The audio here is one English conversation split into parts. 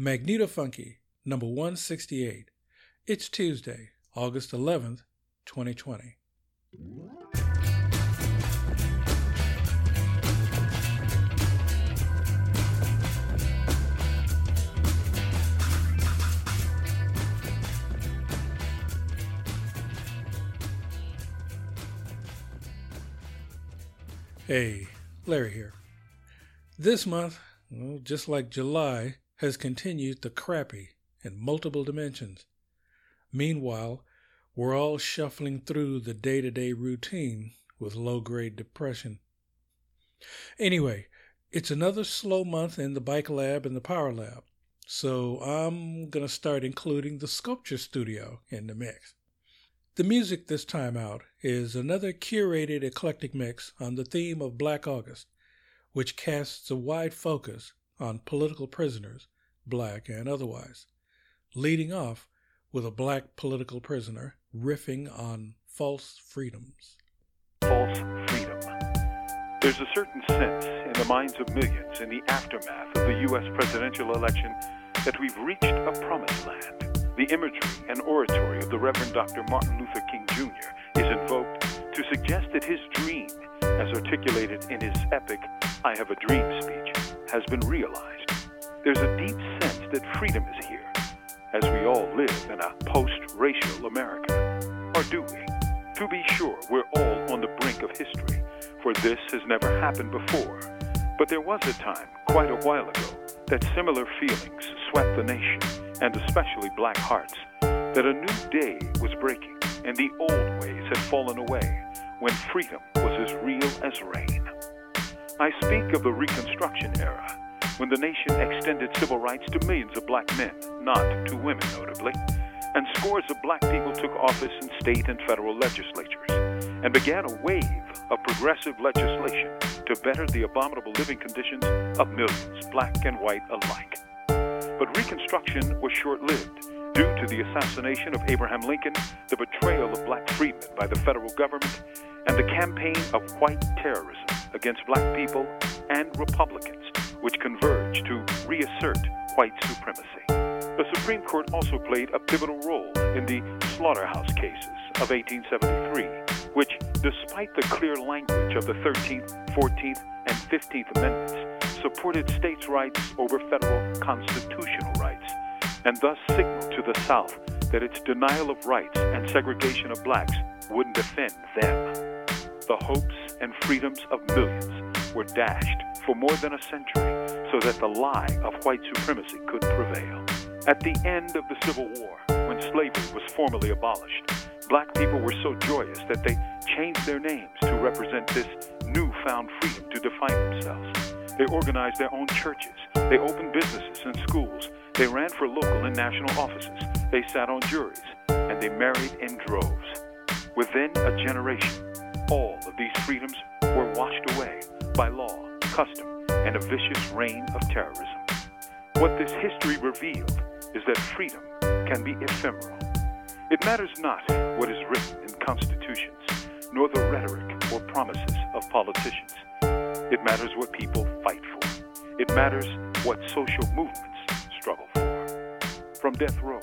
Magneto Funky, number 168. It's Tuesday, August 11th, 2020. Hey, Larry here. This month, well, just like July, has continued the crappy in multiple dimensions. Meanwhile, we're all shuffling through the day to day routine with low grade depression. Anyway, it's another slow month in the bike lab and the power lab, so I'm going to start including the sculpture studio in the mix. The music this time out is another curated eclectic mix on the theme of Black August, which casts a wide focus on political prisoners, black and otherwise, leading off with a black political prisoner riffing on false freedoms. False freedom. There's a certain sense in the minds of millions in the aftermath of the U.S. presidential election that we've reached a promised land. The imagery and oratory of the Reverend Dr. Martin Luther King Jr. is invoked to suggest that his dream, as articulated in his epic I Have a Dream speech, has been realized. There's a deep sense that freedom is here, as we all live in a post racial America. Or do we? To be sure, we're all on the brink of history, for this has never happened before. But there was a time, quite a while ago, that similar feelings swept the nation, and especially black hearts, that a new day was breaking, and the old ways had fallen away, when freedom was as real as rain. I speak of the Reconstruction era, when the nation extended civil rights to millions of black men, not to women notably, and scores of black people took office in state and federal legislatures, and began a wave of progressive legislation to better the abominable living conditions of millions, black and white alike. But Reconstruction was short lived due to the assassination of Abraham Lincoln, the betrayal of black freedmen by the federal government, and the campaign of white terrorism against black people and Republicans, which converged to reassert white supremacy. The Supreme Court also played a pivotal role in the slaughterhouse cases of 1873, which, despite the clear language of the 13th, 14th, and 15th Amendments, supported states' rights over federal constitutional rights, and thus signaled to the South that its denial of rights and segregation of blacks wouldn't offend them. The hopes and freedoms of millions were dashed for more than a century so that the lie of white supremacy could prevail. At the end of the Civil War, when slavery was formally abolished, black people were so joyous that they changed their names to represent this newfound freedom to define themselves. They organized their own churches, they opened businesses and schools, they ran for local and national offices, they sat on juries, and they married in droves. Within a generation, all of these freedoms were washed away by law, custom, and a vicious reign of terrorism. What this history revealed is that freedom can be ephemeral. It matters not what is written in constitutions, nor the rhetoric or promises of politicians. It matters what people fight for. It matters what social movements struggle for. From death row,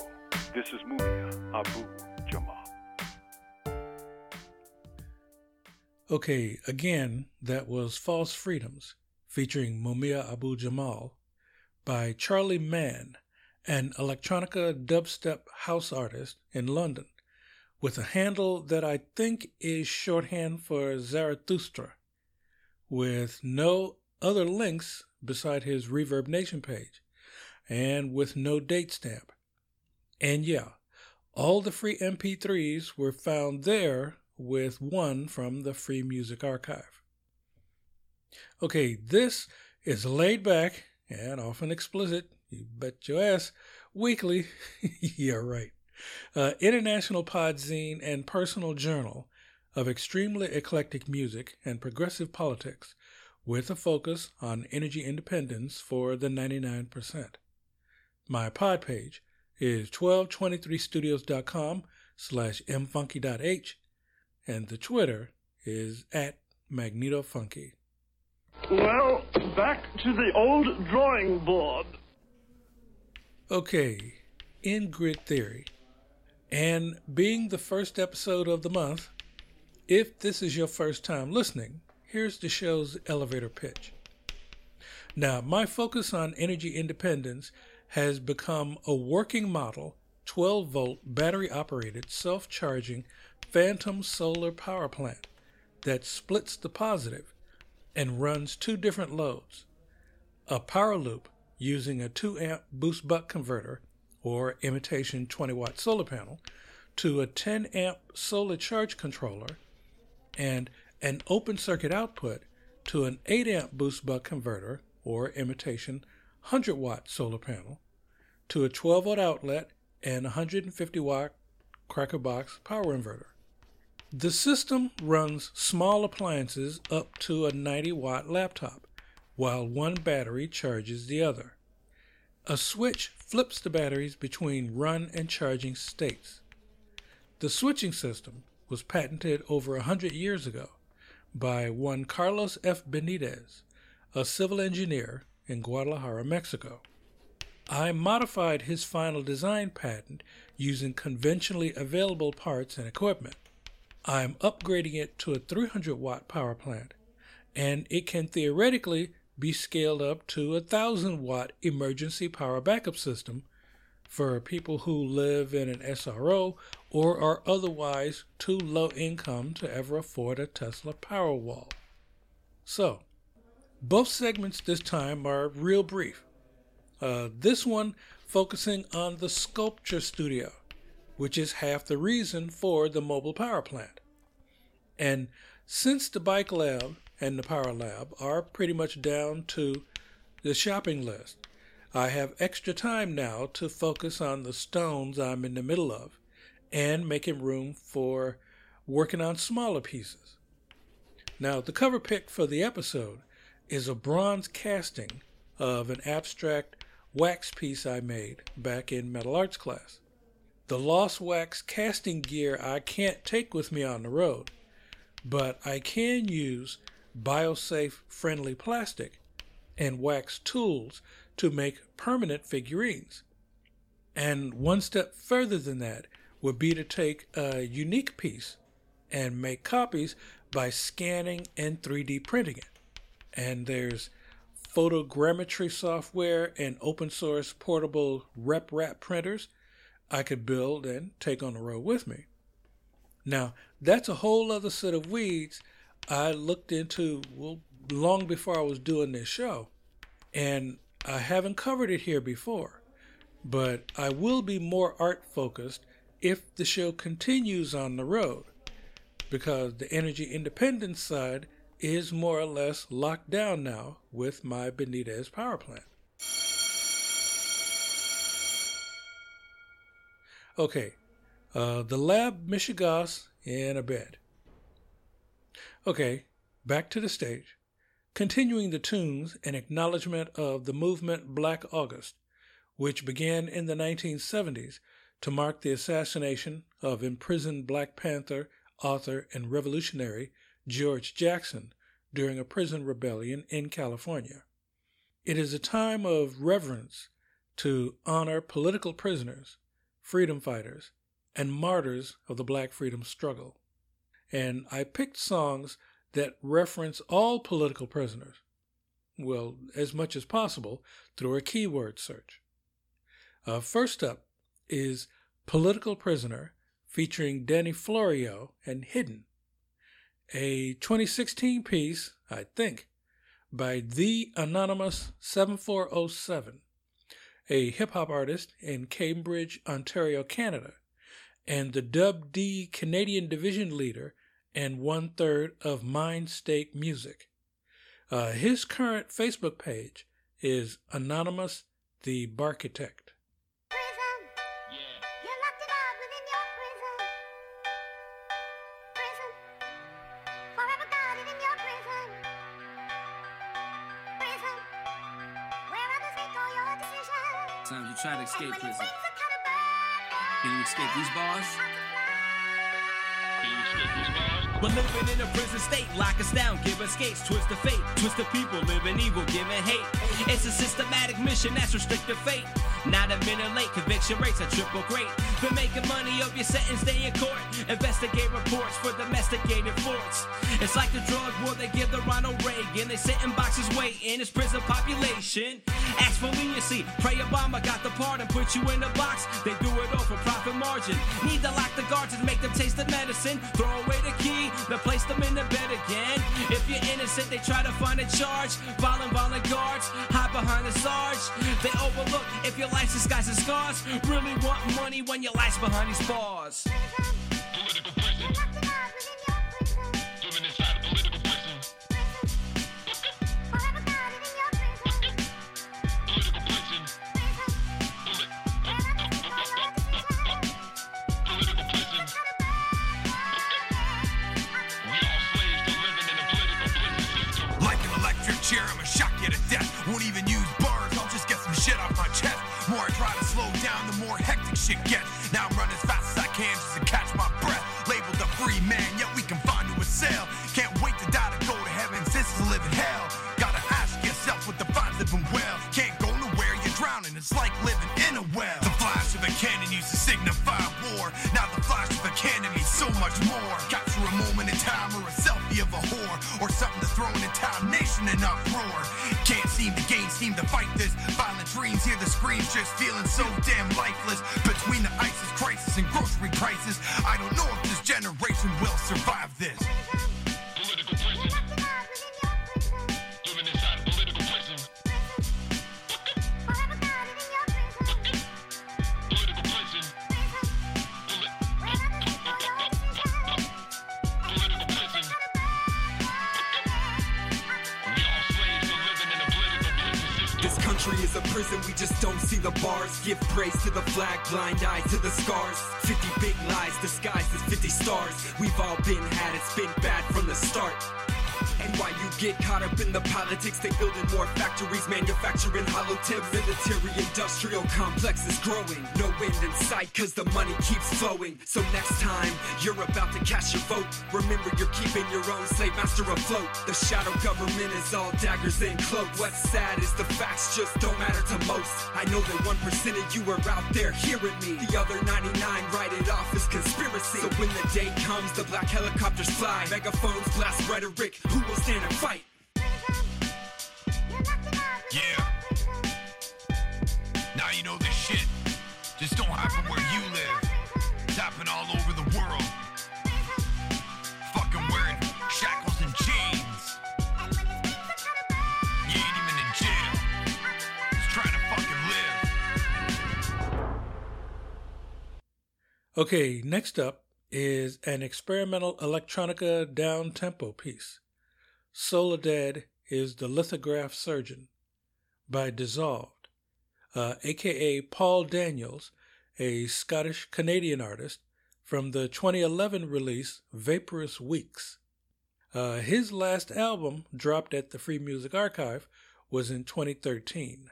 this is Mumia Abu Okay, again, that was False Freedoms, featuring Mumia Abu Jamal, by Charlie Mann, an electronica dubstep house artist in London, with a handle that I think is shorthand for Zarathustra, with no other links beside his Reverb Nation page, and with no date stamp. And yeah, all the free MP3s were found there with one from the Free Music Archive. Okay, this is laid back and often explicit, you bet your ass, weekly, yeah, right, uh, international podzine and personal journal of extremely eclectic music and progressive politics with a focus on energy independence for the 99%. My pod page is 1223studios.com slash mfunky.h and the Twitter is at MagnetoFunky. Well, back to the old drawing board. Okay, in grid theory, and being the first episode of the month, if this is your first time listening, here's the show's elevator pitch. Now, my focus on energy independence has become a working model 12 volt battery operated self charging phantom solar power plant that splits the positive and runs two different loads a power loop using a 2 amp boost buck converter or imitation 20 watt solar panel to a 10 amp solar charge controller and an open circuit output to an 8 amp boost buck converter or imitation 100 watt solar panel to a 12 volt outlet and 150 watt cracker box power inverter. The system runs small appliances up to a 90 watt laptop, while one battery charges the other. A switch flips the batteries between run and charging states. The switching system was patented over a hundred years ago by one Carlos F. Benitez, a civil engineer in Guadalajara, Mexico. I modified his final design patent using conventionally available parts and equipment. I'm upgrading it to a 300 watt power plant, and it can theoretically be scaled up to a 1000 watt emergency power backup system for people who live in an SRO or are otherwise too low income to ever afford a Tesla Powerwall. So, both segments this time are real brief. Uh, this one focusing on the sculpture studio, which is half the reason for the mobile power plant. And since the bike lab and the power lab are pretty much down to the shopping list, I have extra time now to focus on the stones I'm in the middle of and making room for working on smaller pieces. Now, the cover pick for the episode is a bronze casting of an abstract wax piece I made back in metal arts class. The lost wax casting gear I can't take with me on the road, but I can use biosafe friendly plastic and wax tools to make permanent figurines. And one step further than that would be to take a unique piece and make copies by scanning and 3D printing it. And there's photogrammetry software and open source portable RepRap printers I could build and take on the road with me. Now, that's a whole other set of weeds I looked into well, long before I was doing this show. And I haven't covered it here before, but I will be more art focused if the show continues on the road, because the energy independence side is more or less locked down now with my Benitez power plant. Okay, uh, the lab mishegas in a bed. Okay, back to the stage. Continuing the tunes in acknowledgement of the movement Black August, which began in the 1970s to mark the assassination of imprisoned Black Panther author and revolutionary George Jackson during a prison rebellion in California. It is a time of reverence to honor political prisoners, freedom fighters, and martyrs of the black freedom struggle. And I picked songs that reference all political prisoners, well, as much as possible, through a keyword search. Uh, first up is Political Prisoner featuring Danny Florio and Hidden a 2016 piece, I think, by The Anonymous 7407, a hip hop artist in Cambridge, Ontario, Canada, and the Dub D Canadian division leader and one third of Mind State Music. Uh, his current Facebook page is Anonymous the Barchitect. Prison. Can you escape these bars? We're living in a prison state, lock us down, give us gates, twist the fate, twist the people, living evil, giving hate. It's a systematic mission that's restricted fate. Not a minute late, conviction rates are triple great. Been making money of your sentence day in court. Investigate reports for domesticated forts. It's like the drug war they give the Ronald Reagan. They sit in boxes waiting. It's prison population. Ask for leniency. Pray Obama got the pardon. Put you in a box. They do it all for profit margin. Need to lock the guards and make them taste the medicine. Throw away the key. Then place them in the bed again. If you're innocent, they try to find a charge. Violent, violent guards. Hide behind the sarge. They overlook if your life's disguised as scars. Really want money when your life's behind these bars. Shit gets. Now I'm running as fast as I can just to catch my breath. Labeled a free man, yet we confined to a cell. Can't wait to die to go to heaven, to live in hell. Gotta ask yourself what defines living well. Can't go nowhere, you're drowning, it's like living in a well. The flash of a cannon used to signify war. Now the flash of a cannon means so much more. Capture a moment in time or a selfie of a whore. Or something to throw an entire nation in uproar. Can't seem to gain seem to fight this. Dreams, hear the screams, just feeling so damn lifeless. Between the ISIS crisis and grocery prices, I don't know if this generation will survive this. Give praise to the flag, blind eye to the scars. 50 big lies disguised as 50 stars. We've all been had, it's been bad from the start. And why you get caught up in the politics, they building more factories, manufacturing hollow tips. Military industrial complex is growing. No end in sight, cause the money keeps flowing. So next time you're about to cast your vote, remember you're keeping your own slave master afloat. The shadow government is all daggers and cloaks. What's sad is the facts just don't matter to most. I know that 1% of you are out there hearing me. The other 99 write it off as conspiracy. So when the day comes, the black helicopters fly. Megaphones blast rhetoric. Who will stand and fight? Yeah. Now you know this shit just don't happen where you live. It's happening all over the world. Fucking wearing shackles and chains. You ain't even in jail. Just trying to fucking live. Okay, next up is an experimental electronica down tempo piece. Soledad is the lithograph surgeon by Dissolved, uh, aka Paul Daniels, a Scottish Canadian artist from the 2011 release Vaporous Weeks. Uh, his last album, dropped at the Free Music Archive, was in 2013.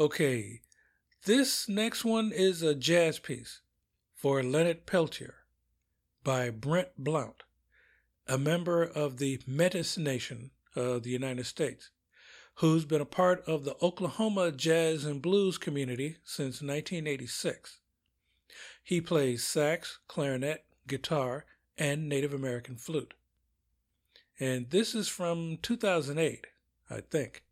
Okay, this next one is a jazz piece for Leonard Peltier by Brent Blount, a member of the Metis Nation of the United States, who's been a part of the Oklahoma jazz and blues community since 1986. He plays sax, clarinet, guitar, and Native American flute. And this is from 2008, I think.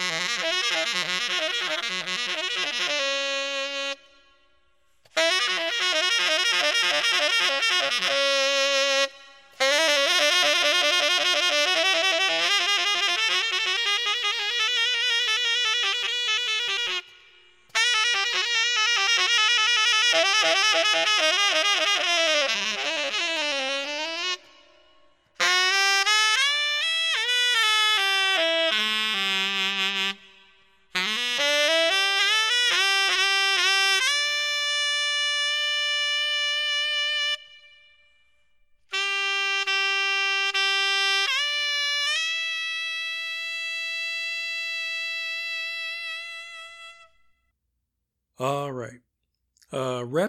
All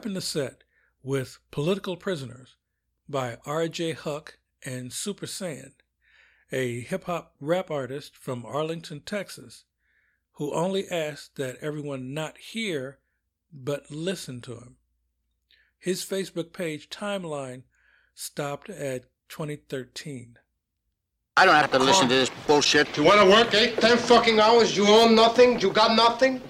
Wrapping the set with Political Prisoners by R.J. Huck and Super Saiyan, a hip hop rap artist from Arlington, Texas, who only asked that everyone not hear but listen to him. His Facebook page timeline stopped at 2013. I don't have to listen to this bullshit. You want to work eight, ten fucking hours? You own nothing? You got nothing?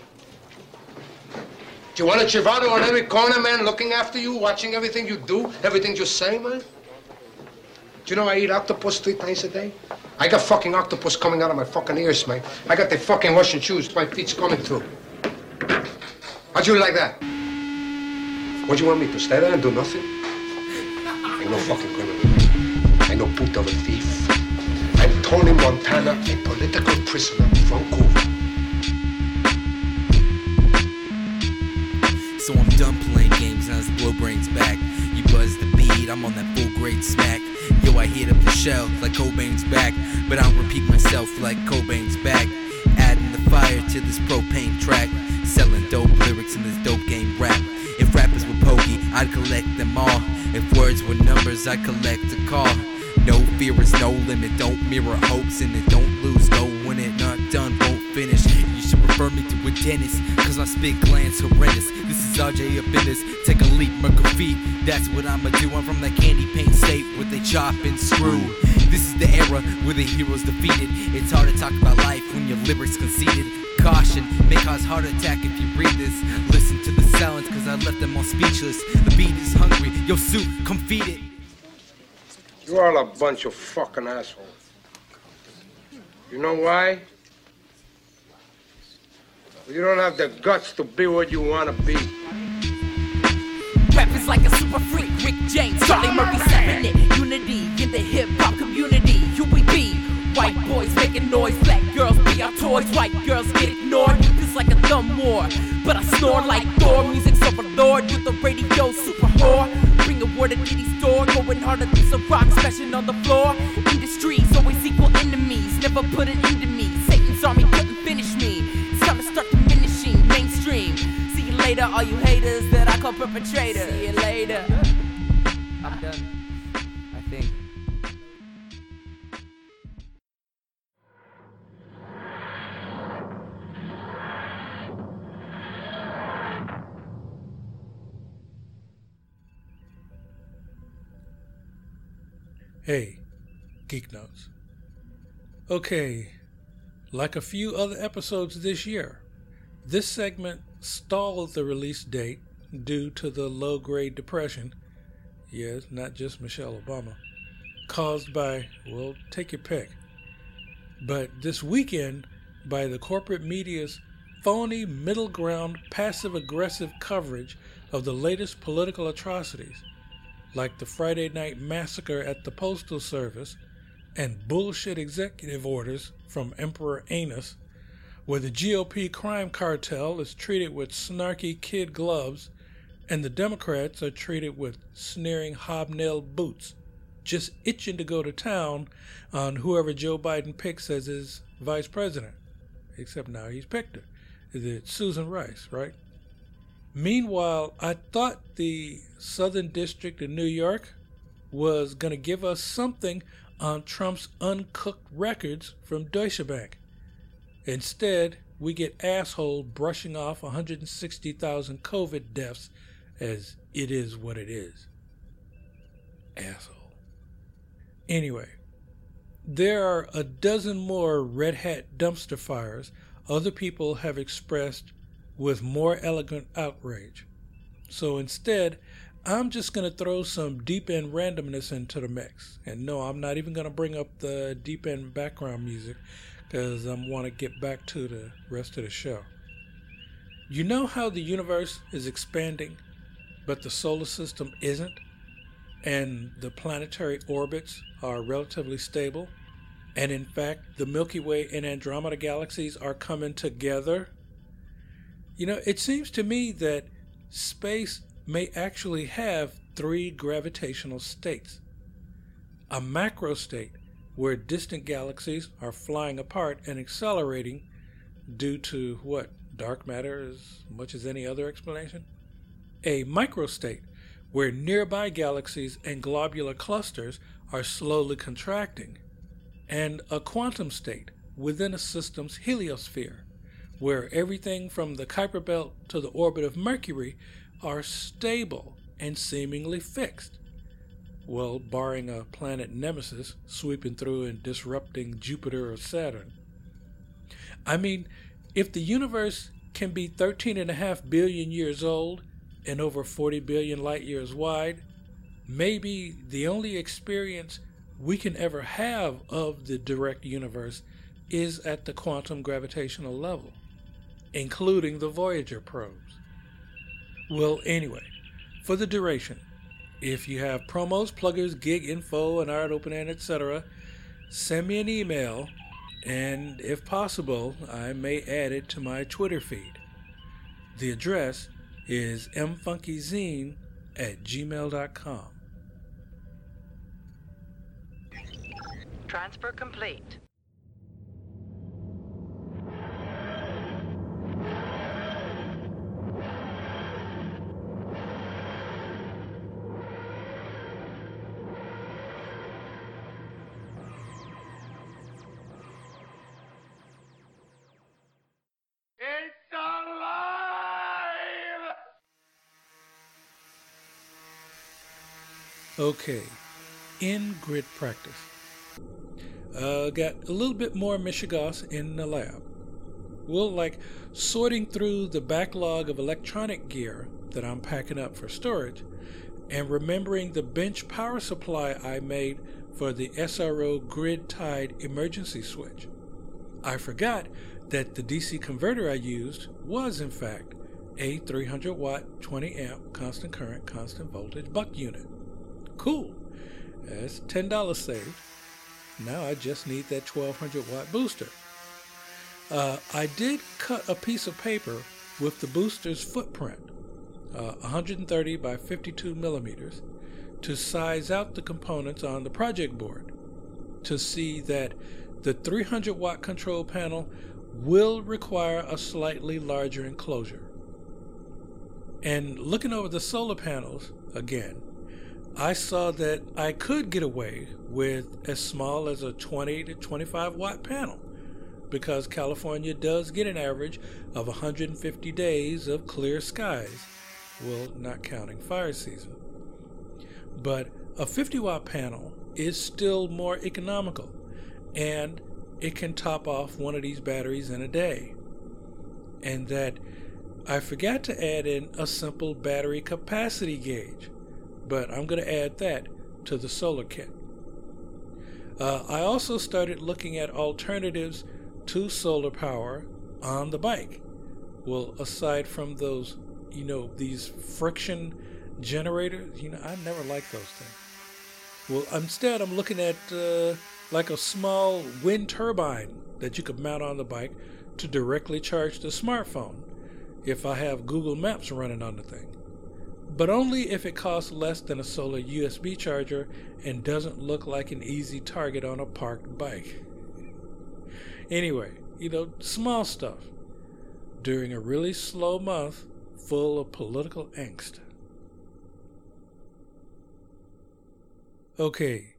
You want a Chivato on every corner, man, looking after you, watching everything you do, everything you say, man? Do you know I eat octopus three times a day? I got fucking octopus coming out of my fucking ears, man. I got the fucking Russian shoes my feet's coming through. How'd you like that? What do you want me to stay there and do nothing? Ain't no fucking criminal. Ain't no puto of a thief. I'm Tony Montana, a political prisoner from Cuba. So I'm done playing games, now it's blow brains back. You buzz the beat, I'm on that full grade smack. Yo, I hit up the shell like Cobain's back, but I don't repeat myself like Cobain's back. Adding the fire to this propane track, selling dope lyrics in this dope game rap. If rappers were pokey, I'd collect them all. If words were numbers, I'd collect a call. No fear is no limit, don't mirror hopes in it, don't lose go when it not done, won't finish. You should refer me to a dentist, cause I spit glands horrendous. This is RJ up in this, take a leap, Merc feet. That's what I'ma do. I'm from that candy paint state with a chop and screw. This is the era where the hero's defeated. It's hard to talk about life when your liver's conceited. Caution may cause heart attack if you read this. Listen to the silence, cause I left them all speechless. The beat is hungry, yo, soup, come feed it. You're all a bunch of fucking assholes. You know why? You don't have the guts to be what you want to be. Rap is like a super freak, Rick James, Charlie Murphy, seven it. Unity in the hip hop community. Who we be? White boys making noise, black girls be our toys. White girls get ignored. It's like a thumb war, but I snore like Thor. Music's overlord with the radio super whore. Bring a word to Diddy's door, going harder than some rock, smashing on the floor. Industries always equal enemies, never put it into me. Satan's army couldn't later, all you haters that I call perpetrators. See you later. I'm done. I think. Hey, Geek Notes. Okay, like a few other episodes this year, this segment stalled the release date due to the low grade depression, yes, not just Michelle Obama, caused by, well, take your pick. But this weekend, by the corporate media's phony middle ground passive aggressive coverage of the latest political atrocities, like the Friday night massacre at the Postal Service and bullshit executive orders from Emperor Anus, where the GOP crime cartel is treated with snarky kid gloves and the Democrats are treated with sneering hobnailed boots, just itching to go to town on whoever Joe Biden picks as his vice president. Except now he's picked her. Is it Susan Rice, right? Meanwhile, I thought the Southern District of New York was going to give us something on Trump's uncooked records from Deutsche Bank. Instead, we get asshole brushing off 160,000 COVID deaths as it is what it is. Asshole. Anyway, there are a dozen more red hat dumpster fires other people have expressed with more elegant outrage. So instead, I'm just going to throw some deep end randomness into the mix. And no, I'm not even going to bring up the deep end background music because I want to get back to the rest of the show. You know how the universe is expanding, but the solar system isn't? And the planetary orbits are relatively stable? And in fact, the Milky Way and Andromeda galaxies are coming together? You know, it seems to me that space may actually have three gravitational states a macro state, where distant galaxies are flying apart and accelerating due to what? Dark matter as much as any other explanation? A microstate, where nearby galaxies and globular clusters are slowly contracting. And a quantum state within a system's heliosphere, where everything from the Kuiper Belt to the orbit of Mercury are stable and seemingly fixed. Well, barring a planet nemesis sweeping through and disrupting Jupiter or Saturn. I mean, if the universe can be 13.5 billion years old and over 40 billion light years wide, maybe the only experience we can ever have of the direct universe is at the quantum gravitational level, including the Voyager probes. Well, anyway, for the duration, if you have promos, pluggers, gig info, an art open end, etc., send me an email, and if possible, I may add it to my Twitter feed. The address is mfunkyzine at gmail.com. Transfer complete. Okay, in grid practice. Uh, got a little bit more mishegas in the lab. Well, like sorting through the backlog of electronic gear that I'm packing up for storage and remembering the bench power supply I made for the SRO grid tied emergency switch. I forgot that the DC converter I used was, in fact, a 300 watt, 20 amp constant current, constant voltage buck unit. Cool. That's $10 saved. Now I just need that 1200 watt booster. Uh, I did cut a piece of paper with the booster's footprint, uh, 130 by 52 millimeters, to size out the components on the project board to see that the 300 watt control panel will require a slightly larger enclosure. And looking over the solar panels again, I saw that I could get away with as small as a 20 to 25 watt panel because California does get an average of 150 days of clear skies, well, not counting fire season. But a 50 watt panel is still more economical and it can top off one of these batteries in a day. And that I forgot to add in a simple battery capacity gauge, but I'm going to add that to the solar kit. Uh, I also started looking at alternatives to solar power on the bike. Well, aside from those, you know, these friction generators, you know, I never liked those things. Well, instead, I'm looking at uh, like a small wind turbine that you could mount on the bike to directly charge the smartphone if I have Google Maps running on the thing. But only if it costs less than a solar USB charger and doesn't look like an easy target on a parked bike. Anyway, you know, small stuff during a really slow month full of political angst. Okay,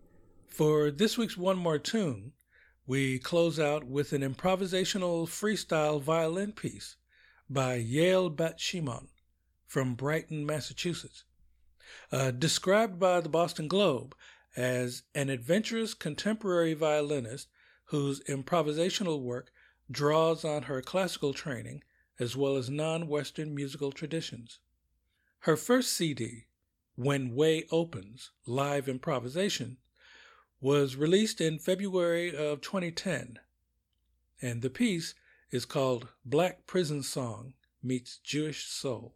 for this week's One More Tune, we close out with an improvisational freestyle violin piece by Yael Bat Shimon from Brighton, Massachusetts. Uh, described by the Boston Globe as an adventurous contemporary violinist whose improvisational work draws on her classical training as well as non Western musical traditions. Her first CD, When Way Opens Live Improvisation, was released in February of 2010, and the piece is called Black Prison Song Meets Jewish Soul.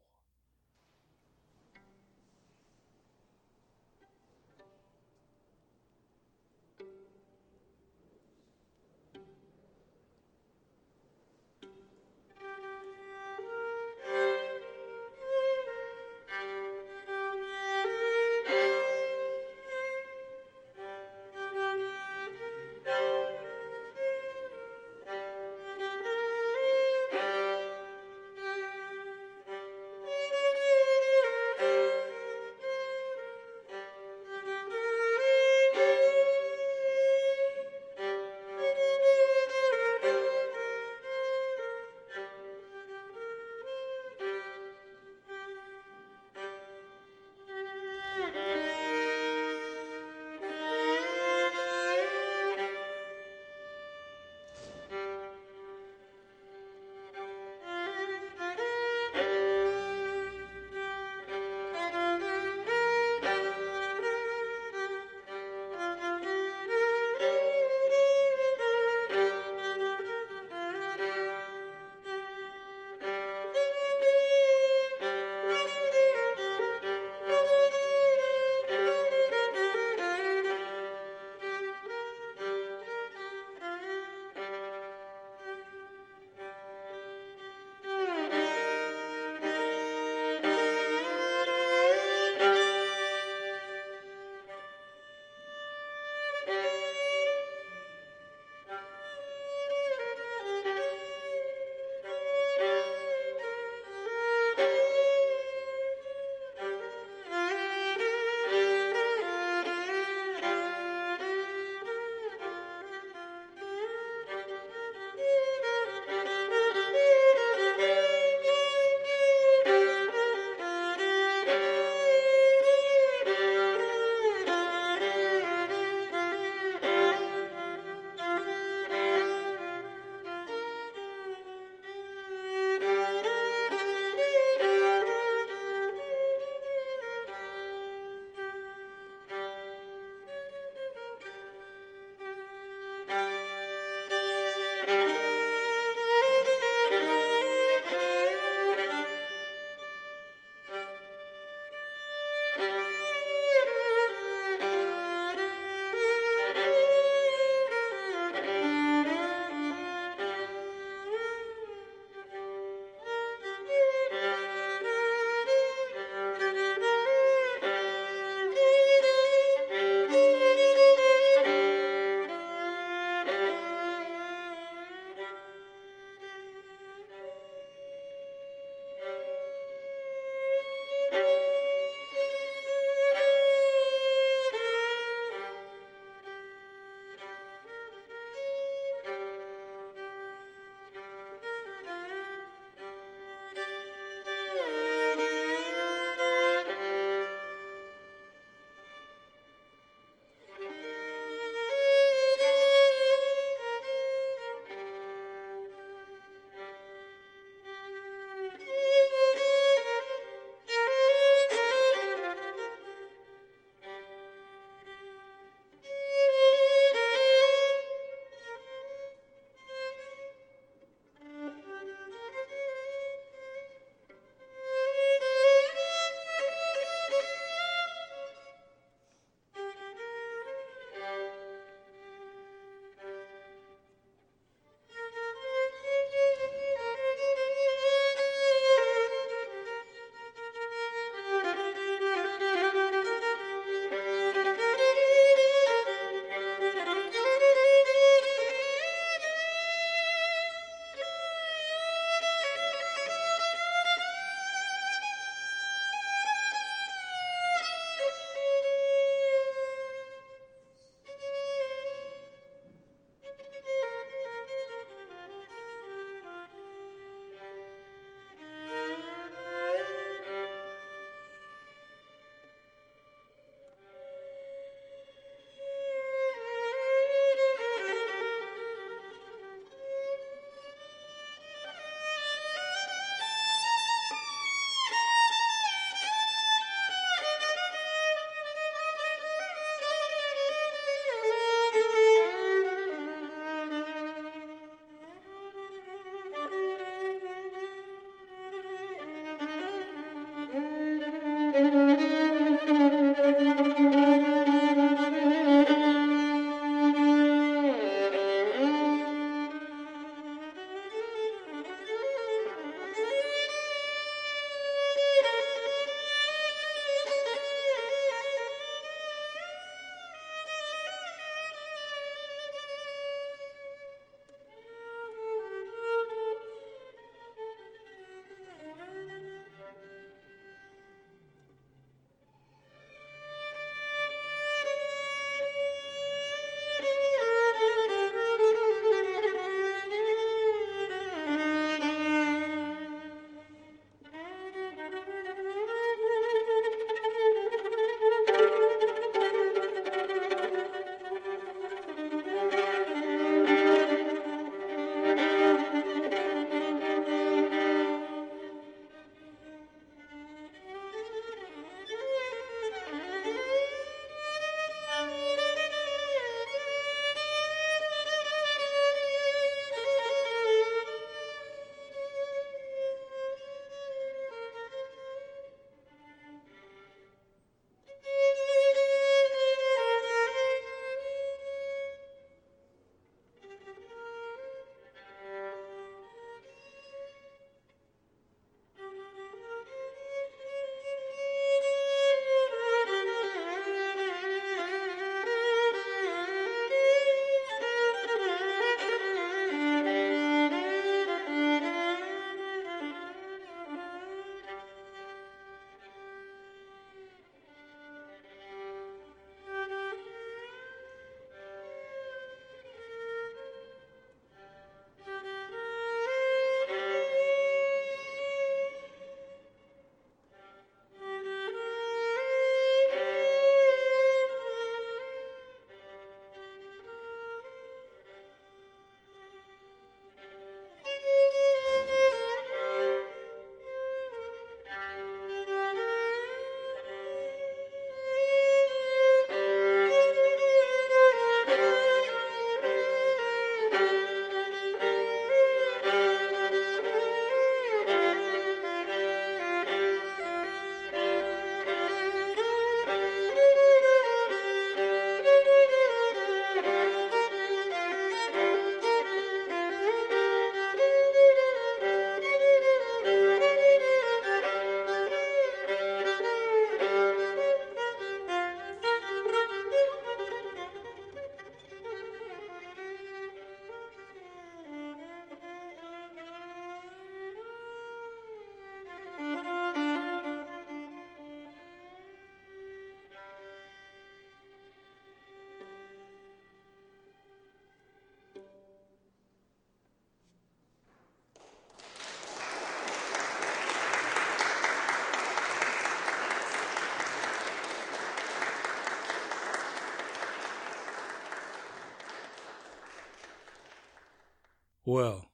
Well,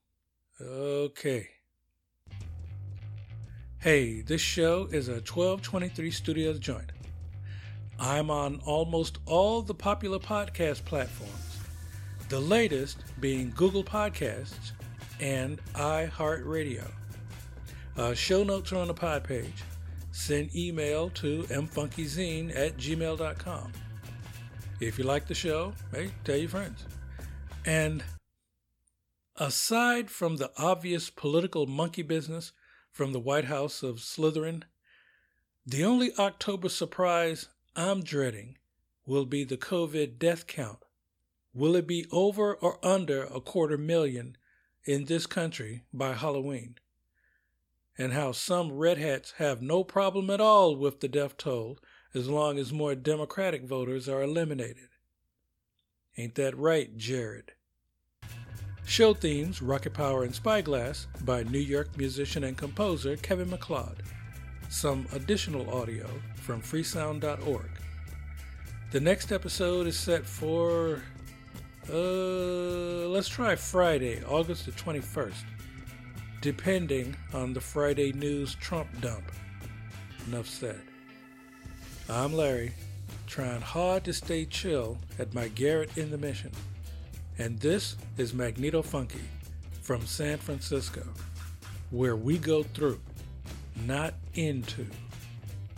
okay. Hey, this show is a 1223 Studios joint. I'm on almost all the popular podcast platforms, the latest being Google Podcasts and iHeartRadio. Uh, show notes are on the pod page. Send email to mfunkyzine at gmail.com. If you like the show, hey, tell your friends. And aside from the obvious political monkey business from the White House of Slytherin, the only October surprise I'm dreading will be the COVID death count. Will it be over or under a quarter million in this country by Halloween? And how some red hats have no problem at all with the death toll as long as more Democratic voters are eliminated. Ain't that right, Jared? Show themes Rocket Power and Spyglass by New York musician and composer Kevin MacLeod. Some additional audio from freesound.org. The next episode is set for, uh, let's try Friday, August the 21st, depending on the Friday news Trump dump. Enough said. I'm Larry, trying hard to stay chill at my garret in the mission. And this is Magneto Funky from San Francisco, where we go through, not into,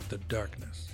the darkness.